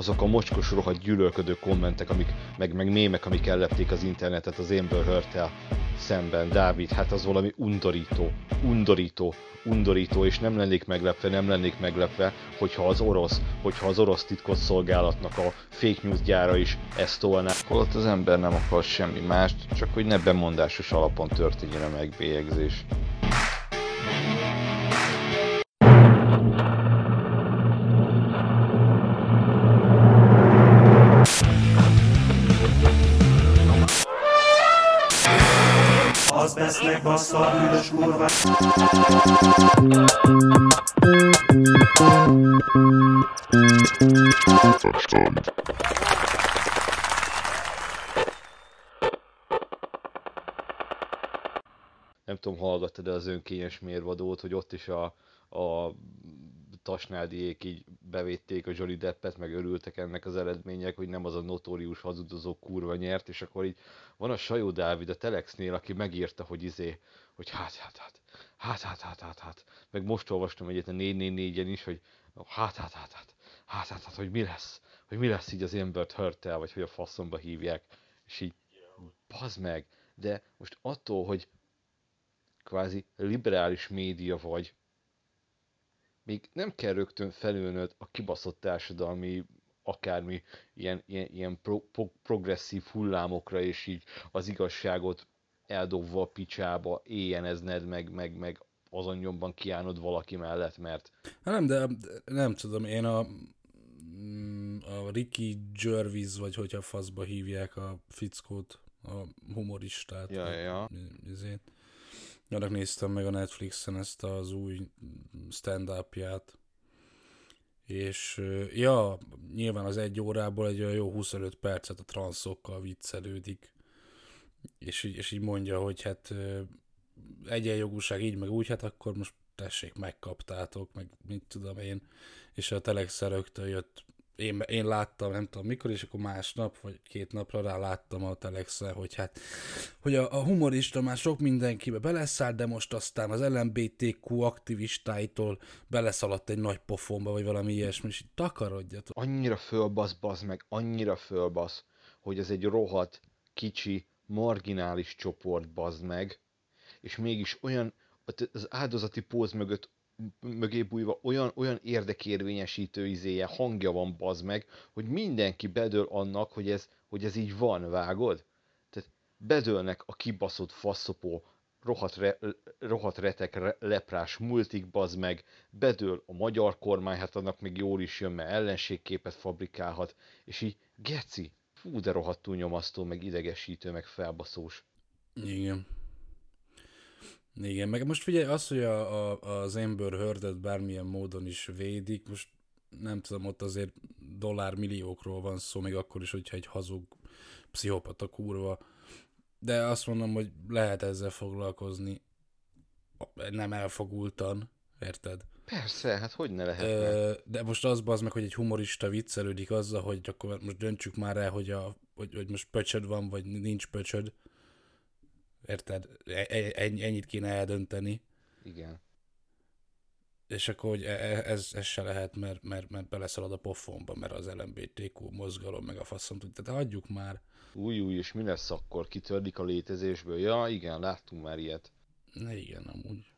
azok a mocskos rohadt gyűlölködő kommentek, amik, meg, meg mémek, amik ellepték az internetet az Amber heard szemben, Dávid, hát az valami undorító, undorító, undorító, és nem lennék meglepve, nem lennék meglepve, hogyha az orosz, hogyha az orosz titkosszolgálatnak a fake news gyára is ezt tolná. Holott az ember nem akar semmi mást, csak hogy ne bemondásos alapon történjen a megbélyegzés. Az besznek bassza a kurva. Nem tudom, hallgattad az önkényes mérvadót, hogy ott is a, a Tasnádiék így bevédték a Johnny Deppet, meg örültek ennek az eredmények, hogy nem az a notórius hazudozó kurva nyert, és akkor így van a Sajó Dávid a Telexnél, aki megírta, hogy izé, hogy hát, hát, hát, hát, hát, hát, hát, hát. meg most olvastam egyet a 444-en is, hogy hát, hát, hát, hát, hát, hát, hát, hogy mi lesz, hogy mi lesz így az Embert Hörtel, vagy hogy a faszomba hívják, és így, bazd meg, de most attól, hogy kvázi liberális média vagy, még nem kell rögtön felülnöd a kibaszott társadalmi akármi ilyen, ilyen, ilyen pro, pro, progresszív hullámokra, és így az igazságot eldobva a picsába éjjenezned, meg, meg, meg azon nyomban kiállnod valaki mellett, mert... Hát nem, de nem tudom, én a, mm, a Ricky Gervais, vagy hogyha faszba hívják a fickót, a humoristát. Ja, ja. Ezért. Annak néztem meg a Netflixen ezt az új stand-upját. És ja, nyilván az egy órából egy olyan jó 25 percet a transzokkal viccelődik. És, és így mondja, hogy hát egyenjogúság így meg úgy, hát akkor most tessék, megkaptátok, meg mit tudom én. És a Telex rögtön jött én, én láttam, nem tudom mikor, és akkor másnap, vagy két napra rá láttam a telex hogy hát, hogy a, a humorista már sok mindenkibe beleszállt, de most aztán az LMBTQ aktivistáitól beleszaladt egy nagy pofonba, vagy valami ilyesmi, és így takarodjatok. Annyira fölbasz, basz meg, annyira fölbasz, hogy ez egy rohadt, kicsi, marginális csoport, bazd meg, és mégis olyan, az áldozati póz mögött mögé bújva olyan, olyan érdekérvényesítő izéje, hangja van bazd meg, hogy mindenki bedől annak, hogy ez, hogy ez így van, vágod? Tehát bedőlnek a kibaszott faszopó, rohadt, re, rohadt retek re, leprás multik bazd meg, bedől a magyar kormány, hát annak még jól is jön, mert ellenségképet fabrikálhat, és így geci, fú de rohadtul nyomasztó, meg idegesítő, meg felbaszós. Igen. Igen, meg most figyelj, az, hogy a, a, az Amber Heard-et bármilyen módon is védik, most nem tudom, ott azért dollármilliókról van szó, még akkor is, hogyha egy hazug pszichopata kurva. De azt mondom, hogy lehet ezzel foglalkozni nem elfogultan, érted? Persze, hát hogy ne lehetne? De most az az meg, hogy egy humorista viccelődik azzal, hogy akkor most döntsük már el, hogy, a, hogy, hogy most pöcsöd van, vagy nincs pöcsöd Érted? E, e, ennyit kéne eldönteni. Igen. És akkor hogy e, ez, ez se lehet, mert, mert, mert beleszalad a pofonba, mert az LMBTQ mozgalom, meg a faszom tudja. Tehát hagyjuk már. Új, új, és mi lesz akkor? Kitördik a létezésből? Ja, igen, láttunk már ilyet. Ne igen, amúgy.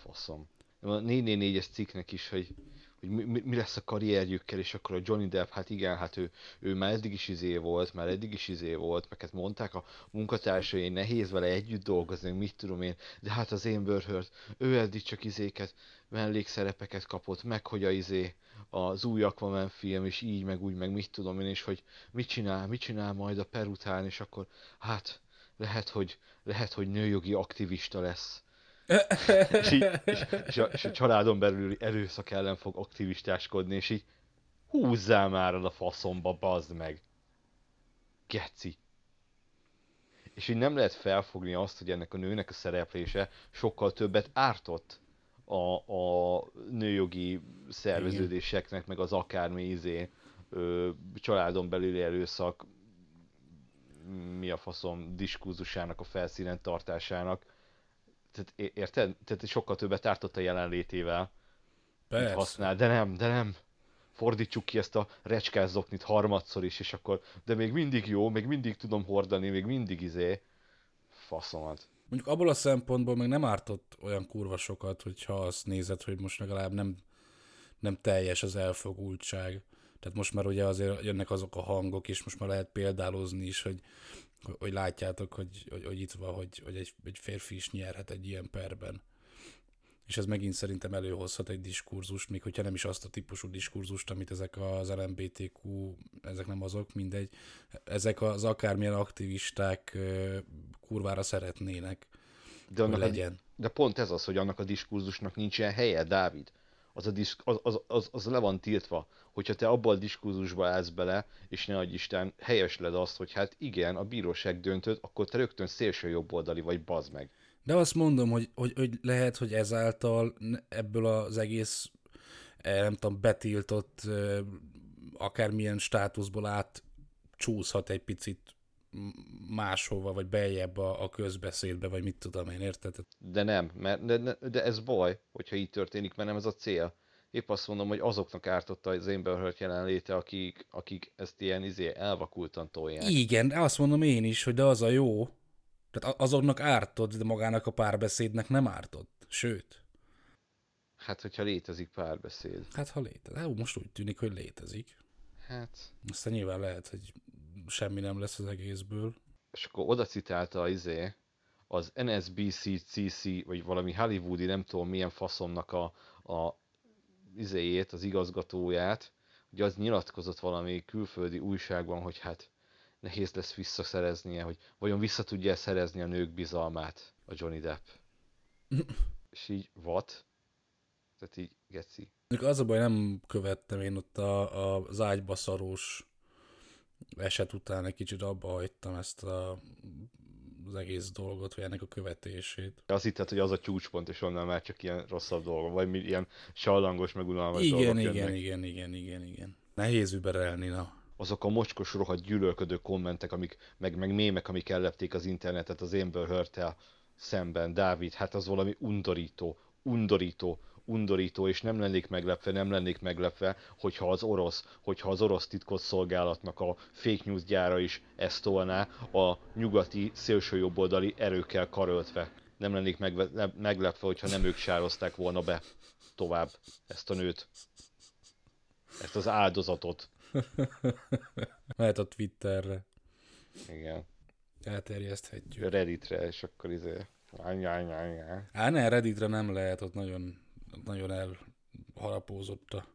Faszom. A 444-es cikknek is, hogy hogy mi, mi lesz a karrierjükkel, és akkor a Johnny Depp, hát igen, hát ő, ő már eddig is izé volt, már eddig is izé volt, meg hát mondták a munkatársai, nehéz vele együtt dolgozni, mit tudom én, de hát az én Heard, ő eddig csak izéket, mellékszerepeket kapott, meg hogy a izé, az új Aquaman film, és így, meg úgy, meg mit tudom én, és hogy mit csinál, mit csinál majd a per után, és akkor hát lehet, hogy, lehet, hogy nőjogi aktivista lesz és, így, és, és, a, és a családon belüli erőszak ellen fog aktivistáskodni, és így húzzál már a faszomba, bazd meg. Geci. És így nem lehet felfogni azt, hogy ennek a nőnek a szereplése sokkal többet ártott a, a nőjogi szerveződéseknek, meg az akármi izé, ö, családon belüli erőszak mi a faszom diskurzusának a felszínen tartásának tehát érted? Tehát sokkal többet ártott a jelenlétével. Persze. Használ, de nem, de nem. fordítsuk ki ezt a recskázoknit harmadszor is, és akkor, de még mindig jó, még mindig tudom hordani, még mindig izé, faszomat. Mondjuk abból a szempontból még nem ártott olyan kurva sokat, hogyha azt nézed, hogy most legalább nem, nem teljes az elfogultság. Tehát most már ugye azért jönnek azok a hangok, és most már lehet példálozni is, hogy, hogy látjátok, hogy, hogy, hogy itt van, hogy, hogy egy, egy férfi is nyerhet egy ilyen perben. És ez megint szerintem előhozhat egy diskurzust, még hogyha nem is azt a típusú diskurzust, amit ezek az LMBTQ, ezek nem azok, mindegy, ezek az akármilyen aktivisták kurvára szeretnének, De, annak a, legyen. de pont ez az, hogy annak a diskurzusnak nincsen helye, Dávid. Az, a disz, az, az, az, az le van tiltva. Hogyha te abban a diskurzusba állsz bele, és ne adj Isten, helyesled azt, hogy hát igen, a bíróság döntött, akkor te rögtön szélső jobboldali vagy, bazd meg. De azt mondom, hogy, hogy, hogy lehet, hogy ezáltal ebből az egész, eh, nem tudom, betiltott eh, akármilyen státuszból át csúszhat egy picit máshova, vagy beljebb a, a közbeszédbe, vagy mit tudom én, érted? De nem, mert de, de, ez baj, hogyha így történik, mert nem ez a cél. Épp azt mondom, hogy azoknak ártotta az Amber Heard jelenléte, akik, akik ezt ilyen izé elvakultan tolják. Igen, de azt mondom én is, hogy de az a jó, tehát azoknak ártott, de magának a párbeszédnek nem ártott. Sőt, Hát, hogyha létezik párbeszéd. hát ha létezik. Hát most úgy tűnik, hogy létezik. Hát, Aztán nyilván lehet, hogy semmi nem lesz az egészből. és akkor oda citálta az izé, az NSBC-CC, vagy valami hollywoodi, nem tudom milyen faszomnak a, a izéjét, az igazgatóját, hogy az nyilatkozott valami külföldi újságban, hogy hát nehéz lesz visszaszereznie, hogy vajon vissza tudja szerezni a nők bizalmát a Johnny Depp. És így, what? Tehát így, geci. Az a baj, nem követtem én ott a, a, az ágyba szarós eset után egy kicsit abba hagytam ezt a, az egész dolgot, vagy ennek a követését. Azt hitted, hogy az a csúcspont, és onnan már csak ilyen rosszabb dolgok, vagy ilyen sallangos, meg unalmas Igen, dolgok igen, jönnek. igen, igen, igen, igen. Nehéz überelni, na. azok a mocskos, rohadt gyűlölködő kommentek, amik, meg, meg mémek, amik ellepték az internetet az Amber heard szemben, Dávid, hát az valami undorító, undorító, undorító, és nem lennék meglepve, nem lennék meglepve, hogyha az orosz, hogyha az orosz titkosszolgálatnak a fake news gyára is ezt tolná a nyugati szélsőjobboldali erőkkel karöltve. Nem lennék meglepve, hogyha nem ők sározták volna be tovább ezt a nőt. Ezt az áldozatot. Lehet a Twitterre Igen. elterjeszthetjük. Redditre, és akkor izé... Á, ne, Redditre nem lehet, ott nagyon, nagyon elharapózott a,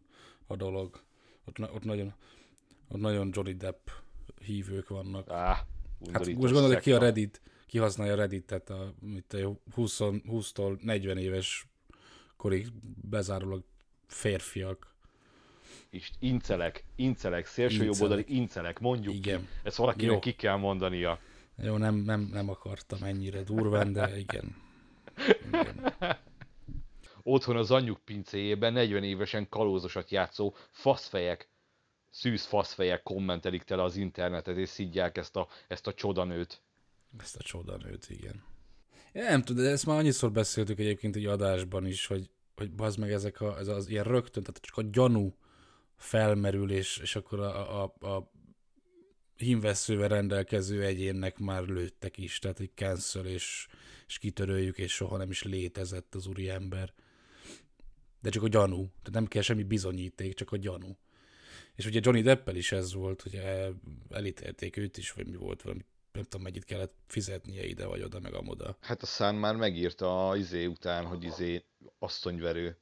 a dolog. Ott, ott, nagyon, ott nagyon Johnny Depp hívők vannak. Á, Hát most gondolod, ki a. Reddit, ki használja a Redditet a, mint a 20, 20-tól 40 éves korig bezárólag férfiak. Ist, incelek, incelek, szélső jobboldali incelek, mondjuk Igen. ki. Ezt valakinek Jó. ki kell mondania. Jó, nem, nem, nem akartam ennyire durván, de igen. igen. Otthon az anyjuk pincéjében 40 évesen kalózosat játszó faszfejek, szűz faszfejek kommentelik tele az internetet, és szidják ezt a, ezt a csodanőt. Ezt a csodanőt, igen. Én nem tudom, de ezt már annyiszor beszéltük egyébként egy adásban is, hogy, hogy bazd meg ezek a, ez az ilyen rögtön, tehát csak a gyanú felmerül, és, akkor a, a, a hímveszővel rendelkező egyénnek már lőttek is, tehát egy cancel, és, és kitöröljük, és soha nem is létezett az úriember. De csak a gyanú, tehát nem kell semmi bizonyíték, csak a gyanú. És ugye Johnny Deppel is ez volt, ugye elítélték őt is, vagy mi volt valami, nem tudom, mennyit kellett fizetnie ide vagy oda, meg amoda. Hát a szán már megírta a izé után, hogy izé asszonyverő.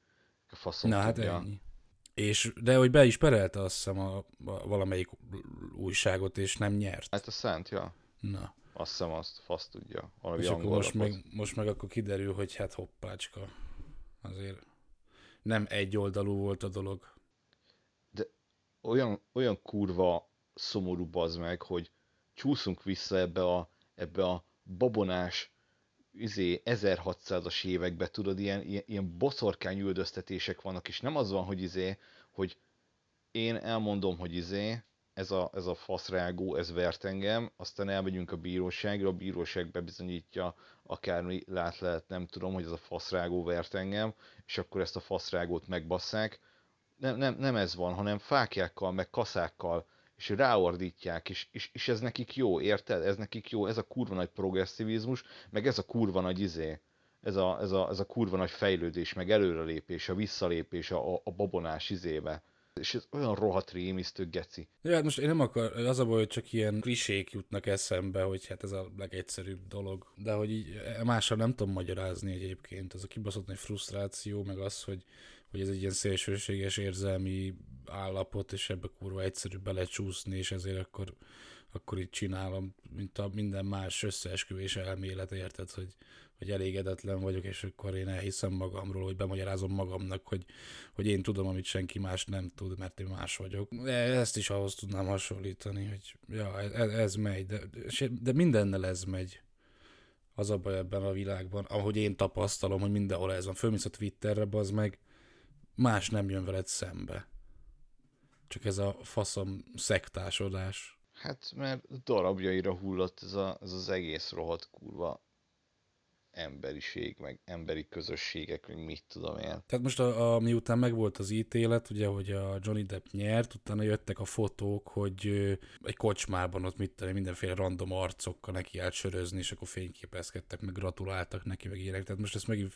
A faszom Na hát tudja. ennyi. És, de hogy be is perelte azt hiszem a, a valamelyik újságot, és nem nyert. Hát a szánt, ja. Na. Azt hiszem azt, fasz tudja. Valami És akkor most meg, most meg akkor kiderül, hogy hát hoppácska. Azért nem egy oldalú volt a dolog. olyan, olyan kurva szomorú bazd meg, hogy csúszunk vissza ebbe a, ebbe a babonás izé, 1600-as évekbe, tudod, ilyen, ilyen, ilyen boszorkány üldöztetések vannak, és nem az van, hogy izé, hogy én elmondom, hogy izé, ez a, ez a faszrágó, ez vert engem, aztán elmegyünk a bíróságra, a bíróság bebizonyítja, akármi lát lehet, nem tudom, hogy ez a faszrágó vert engem, és akkor ezt a faszrágót megbasszák, nem, nem, nem ez van, hanem fákjákkal, meg kaszákkal, és ráordítják, és, és, és ez nekik jó, érted? Ez nekik jó, ez a kurva nagy progresszivizmus, meg ez a kurva nagy izé, ez a, ez a, ez a kurva nagy fejlődés, meg előrelépés, a visszalépés a, a babonás izébe. És ez olyan rohadt rémisztő geci. Ja, hát most én nem akar, az a baj, hogy csak ilyen klisék jutnak eszembe, hogy hát ez a legegyszerűbb dolog. De hogy így mással nem tudom magyarázni egyébként. Ez a kibaszott nagy frusztráció, meg az, hogy, hogy ez egy ilyen szélsőséges érzelmi állapot, és ebbe kurva egyszerű belecsúszni, és ezért akkor, akkor így csinálom, mint a minden más összeesküvés elmélet, érted, hogy, hogy elégedetlen vagyok, és akkor én elhiszem magamról, hogy bemagyarázom magamnak, hogy, hogy én tudom, amit senki más nem tud, mert én más vagyok. Ezt is ahhoz tudnám hasonlítani, hogy ja, ez, ez megy, de, de mindennel ez megy. Az a baj ebben a világban, ahogy én tapasztalom, hogy mindenhol ez van. Fölmész a Twitterre, az meg más nem jön veled szembe. Csak ez a faszom szektásodás. Hát, mert darabjaira hullott ez, a, ez az egész rohadt kurva emberiség, meg emberi közösségek, meg mit tudom én. Tehát most a, a, miután megvolt az ítélet, ugye, hogy a Johnny Depp nyert, utána jöttek a fotók, hogy egy kocsmában ott mit tudom, mindenféle random arcokkal neki sörözni, és akkor fényképezkedtek, meg gratuláltak neki, meg ilyenek. Tehát most ezt megint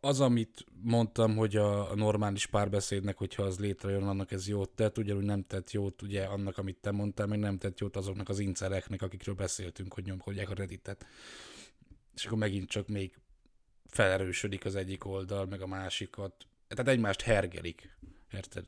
az, amit mondtam, hogy a normális párbeszédnek, hogyha az létrejön, annak ez jót tett, ugyanúgy nem tett jót ugye annak, amit te mondtál, meg nem tett jót azoknak az incereknek, akikről beszéltünk, hogy nyomkodják a Redditet. És akkor megint csak még felerősödik az egyik oldal, meg a másikat. Tehát egymást hergelik, érted?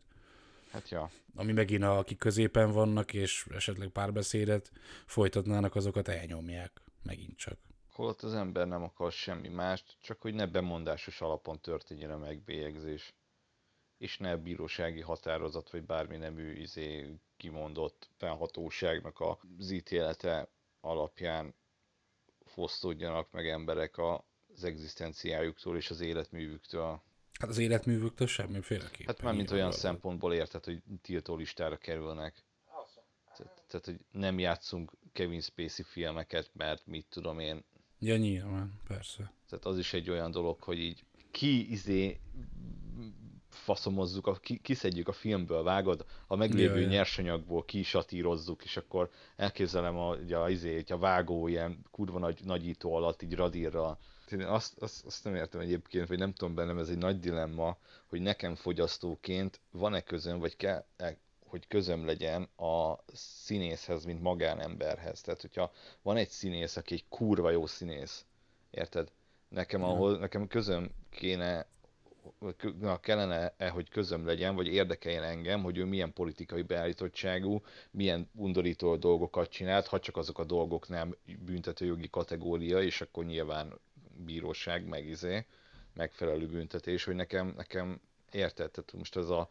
Hát ja. Ami megint a, akik középen vannak, és esetleg párbeszédet folytatnának, azokat elnyomják. Megint csak holott az ember nem akar semmi mást, csak hogy ne bemondásos alapon történjen a megbélyegzés, és ne bírósági határozat, vagy bármi nemű izé kimondott felhatóságnak az ítélete alapján fosztódjanak meg emberek az egzisztenciájuktól és az életművüktől. Hát az életművüktől semmiféleképpen. Hát már mint olyan szempontból érted, hogy tiltó listára kerülnek. Tehát, tehát, hogy nem játszunk Kevin Spacey filmeket, mert mit tudom én, Ja, nyilván, persze. Tehát az is egy olyan dolog, hogy így ki izé faszomozzuk, a, ki, kiszedjük a filmből, vágod, a meglévő ja, nyersanyagból kisatírozzuk, és akkor elképzelem a, ugye, a, izé, a vágó ilyen kurva nagy, nagyító alatt így radírra. Én azt, azt, azt nem értem egyébként, vagy nem tudom bennem, ez egy nagy dilemma, hogy nekem fogyasztóként van-e közön, vagy kell, hogy közöm legyen a színészhez, mint magánemberhez. Tehát, hogyha van egy színész, aki egy kurva jó színész, érted? Nekem, ahol, nekem közöm kéne, kellene-e, hogy közöm legyen, vagy érdekeljen engem, hogy ő milyen politikai beállítottságú, milyen undorító dolgokat csinált, ha csak azok a dolgok nem büntetőjogi kategória, és akkor nyilván bíróság, meg izé, megfelelő büntetés, hogy nekem, nekem érted? Tehát most ez a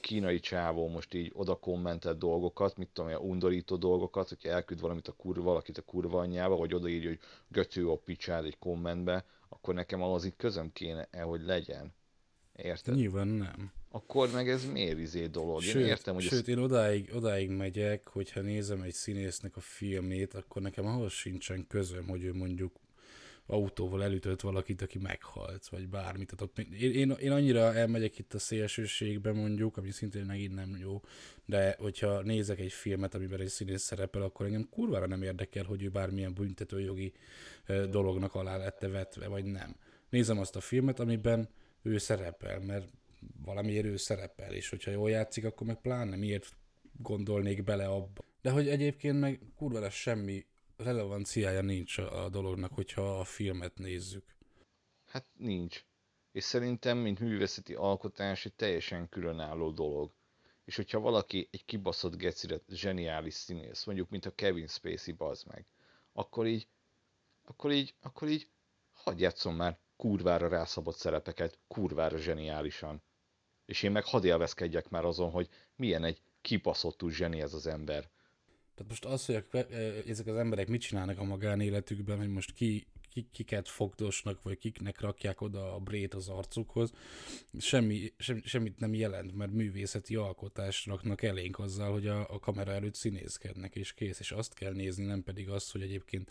kínai csávó most így oda kommentett dolgokat, mit tudom, olyan undorító dolgokat, hogyha elküld valamit a kurva, valakit a kurva anyjába, vagy odaírja, hogy götő a picsád egy kommentbe, akkor nekem az itt közöm kéne -e, hogy legyen. Érted? Nyilván nem. Akkor meg ez miért izé dolog? Sőt, én értem, hogy sőt ez... én odáig, odáig megyek, hogyha nézem egy színésznek a filmét, akkor nekem ahhoz sincsen közöm, hogy ő mondjuk autóval elütött valakit, aki meghalt, vagy bármit. Tehát én, én, én annyira elmegyek itt a szélsőségbe mondjuk, ami szintén megint nem jó, de hogyha nézek egy filmet, amiben egy színész szerepel, akkor engem kurvára nem érdekel, hogy ő bármilyen büntetőjogi dolognak alá lette vetve, vagy nem. Nézem azt a filmet, amiben ő szerepel, mert valamiért ő szerepel, és hogyha jól játszik, akkor meg pláne miért gondolnék bele abba. De hogy egyébként meg kurva semmi relevanciája nincs a dolognak, hogyha a filmet nézzük. Hát nincs. És szerintem, mint művészeti alkotás, egy teljesen különálló dolog. És hogyha valaki egy kibaszott gecire zseniális színész, mondjuk, mint a Kevin Spacey, bazd meg, akkor így, akkor így, akkor így, hadd játszom már kurvára rászabott szerepeket, kurvára zseniálisan. És én meg hadd élvezkedjek már azon, hogy milyen egy kibaszottul zseni ez az ember. Tehát most az, hogy a, ezek az emberek mit csinálnak a magánéletükben, hogy most ki, ki, kiket fogdosnak, vagy kiknek rakják oda a brét az arcukhoz, semmi, sem, semmit nem jelent, mert művészeti alkotást raknak elénk azzal, hogy a, a kamera előtt színészkednek, és kész, és azt kell nézni, nem pedig azt, hogy egyébként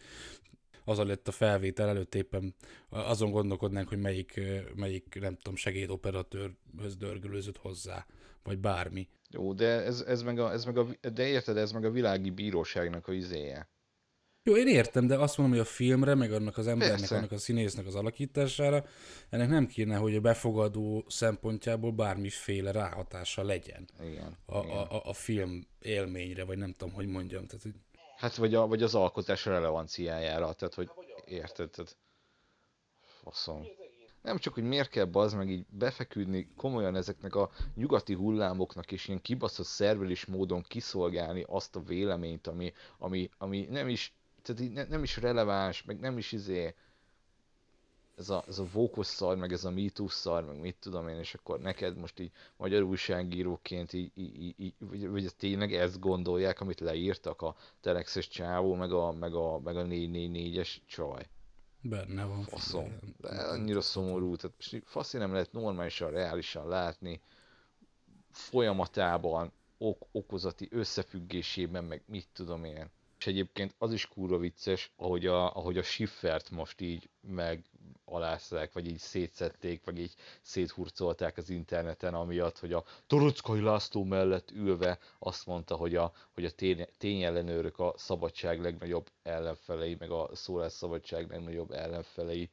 az lett a felvétel előtt éppen azon gondolkodnánk, hogy melyik, melyik nem tudom, segédoperatőrhöz dörgülőzött hozzá, vagy bármi. Jó, de ez, ez, meg a, ez meg a, de érted, ez meg a világi bíróságnak a izéje. Jó, én értem, de azt mondom, hogy a filmre, meg annak az embernek, Persze. annak a színésznek az alakítására, ennek nem kéne, hogy a befogadó szempontjából bármiféle ráhatása legyen Igen. a, igen. a, a, a film élményre, vagy nem tudom, hogy mondjam. Tehát, hogy Hát vagy, a, vagy az alkotás relevanciájára, tehát hogy érted, tehát faszom. Nem csak, hogy miért kell bazd meg így befeküdni komolyan ezeknek a nyugati hullámoknak és ilyen kibaszott szervelés módon kiszolgálni azt a véleményt, ami, ami, ami nem is, tehát így ne, nem is releváns, meg nem is izé, ez a, ez a vókos szar, meg ez a MeToo szar, meg mit tudom én, és akkor neked most így magyar újságíróként így, így, így, vagy, vagy tényleg ezt gondolják, amit leírtak a Telexes csávó, meg a, meg a, meg a 444-es csaj. benne van. Faszom. De annyira szomorú, tehát faszi nem lehet normálisan, reálisan látni folyamatában, ok okozati összefüggésében, meg mit tudom én. És egyébként az is kurva vicces, ahogy a, ahogy a Schiffert most így megalázták, vagy így szétszették, vagy így széthurcolták az interneten, amiatt, hogy a Torockai László mellett ülve azt mondta, hogy a, hogy a tény, tényellenőrök a szabadság legnagyobb ellenfelei, meg a szólásszabadság legnagyobb ellenfelei,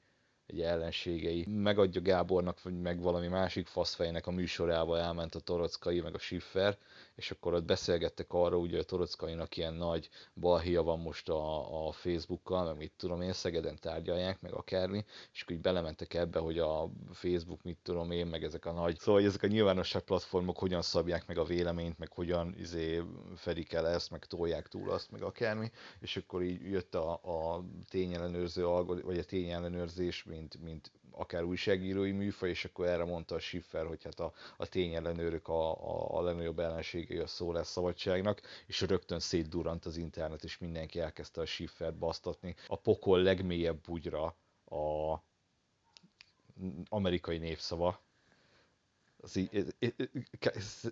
egy ellenségei. Megadja Gábornak, vagy meg valami másik faszfejnek a műsorába elment a Torockai, meg a Schiffer, és akkor ott beszélgettek arról, ugye a Torockainak ilyen nagy balhia van most a, a Facebookkal, meg mit tudom én, Szegeden tárgyalják, meg akármi, és akkor így belementek ebbe, hogy a Facebook, mit tudom én, meg ezek a nagy, szóval hogy ezek a nyilvánosság platformok hogyan szabják meg a véleményt, meg hogyan izé fedik el ezt, meg tolják túl azt, meg akármi, és akkor így jött a, a tényellenőrző vagy a tényellenőrzés, mint, mint akár újságírói műfaj, és akkor erre mondta a Schiffer, hogy hát a, a tényellenőrök a, a, a legnagyobb ellenségei a szólásszabadságnak, és rögtön szétdurrant az internet, és mindenki elkezdte a Schiffert basztatni. A pokol legmélyebb bugyra a amerikai népszava, az így,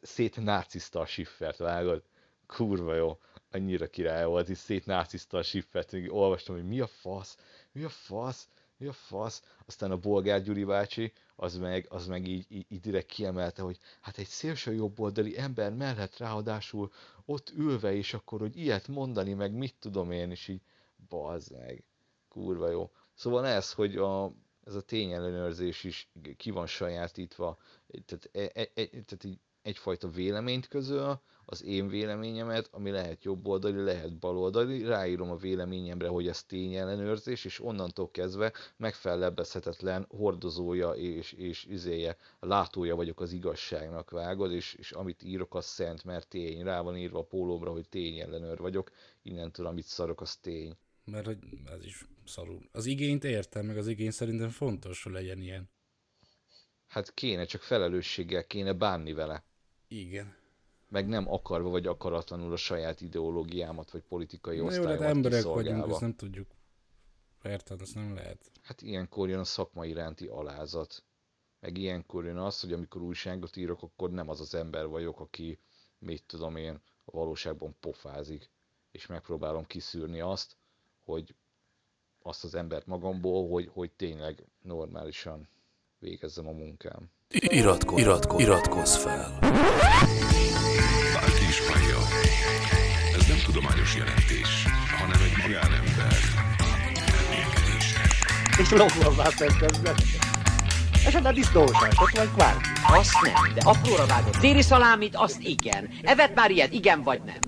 szét nácizta a Schiffert, vágod? Kurva jó, annyira király volt, szét nácizta a Schiffert, olvastam, hogy mi a fasz, mi a fasz, mi a fasz, aztán a Bolgár Gyuri bácsi, az meg, az meg így, így, direkt kiemelte, hogy hát egy szélső jobboldali ember mellett ráadásul ott ülve, és akkor, hogy ilyet mondani, meg mit tudom én, és így, bazd meg, kurva jó. Szóval ez, hogy a, ez a tényellenőrzés is ki van sajátítva, tehát, e, e, e, tehát így egyfajta véleményt közöl, az én véleményemet, ami lehet jobboldali, lehet baloldali, ráírom a véleményemre, hogy ez tényellenőrzés, és onnantól kezdve megfellebbezhetetlen hordozója és, és izéje, látója vagyok az igazságnak, vágod, és, és amit írok, az szent, mert tény. Rá van írva a pólómra, hogy tényellenőr vagyok, innentől amit szarok, az tény. Mert hogy ez is szarul. Az igényt értem, meg az igény szerintem fontos, hogy legyen ilyen. Hát kéne, csak felelősséggel kéne bánni vele. Igen. Meg nem akarva vagy akaratlanul a saját ideológiámat, vagy politikai Na jó, osztályomat hát emberek vagyunk, ezt nem tudjuk. Érted, ezt nem lehet. Hát ilyenkor jön a szakma iránti alázat. Meg ilyenkor jön az, hogy amikor újságot írok, akkor nem az az ember vagyok, aki, mit tudom én, a valóságban pofázik. És megpróbálom kiszűrni azt, hogy azt az embert magamból, hogy, hogy tényleg normálisan végezzem a munkám. Iratkozz, iratkozz, iratkozz fel. Bárki is hallja. Ez nem tudományos jelentés, hanem egy magánember és lombolvá tettem. Esetleg disznósások, vagy kvárki. Azt nem, de apróra vágott téri szalámit, azt igen. Evet már ilyet, igen vagy nem?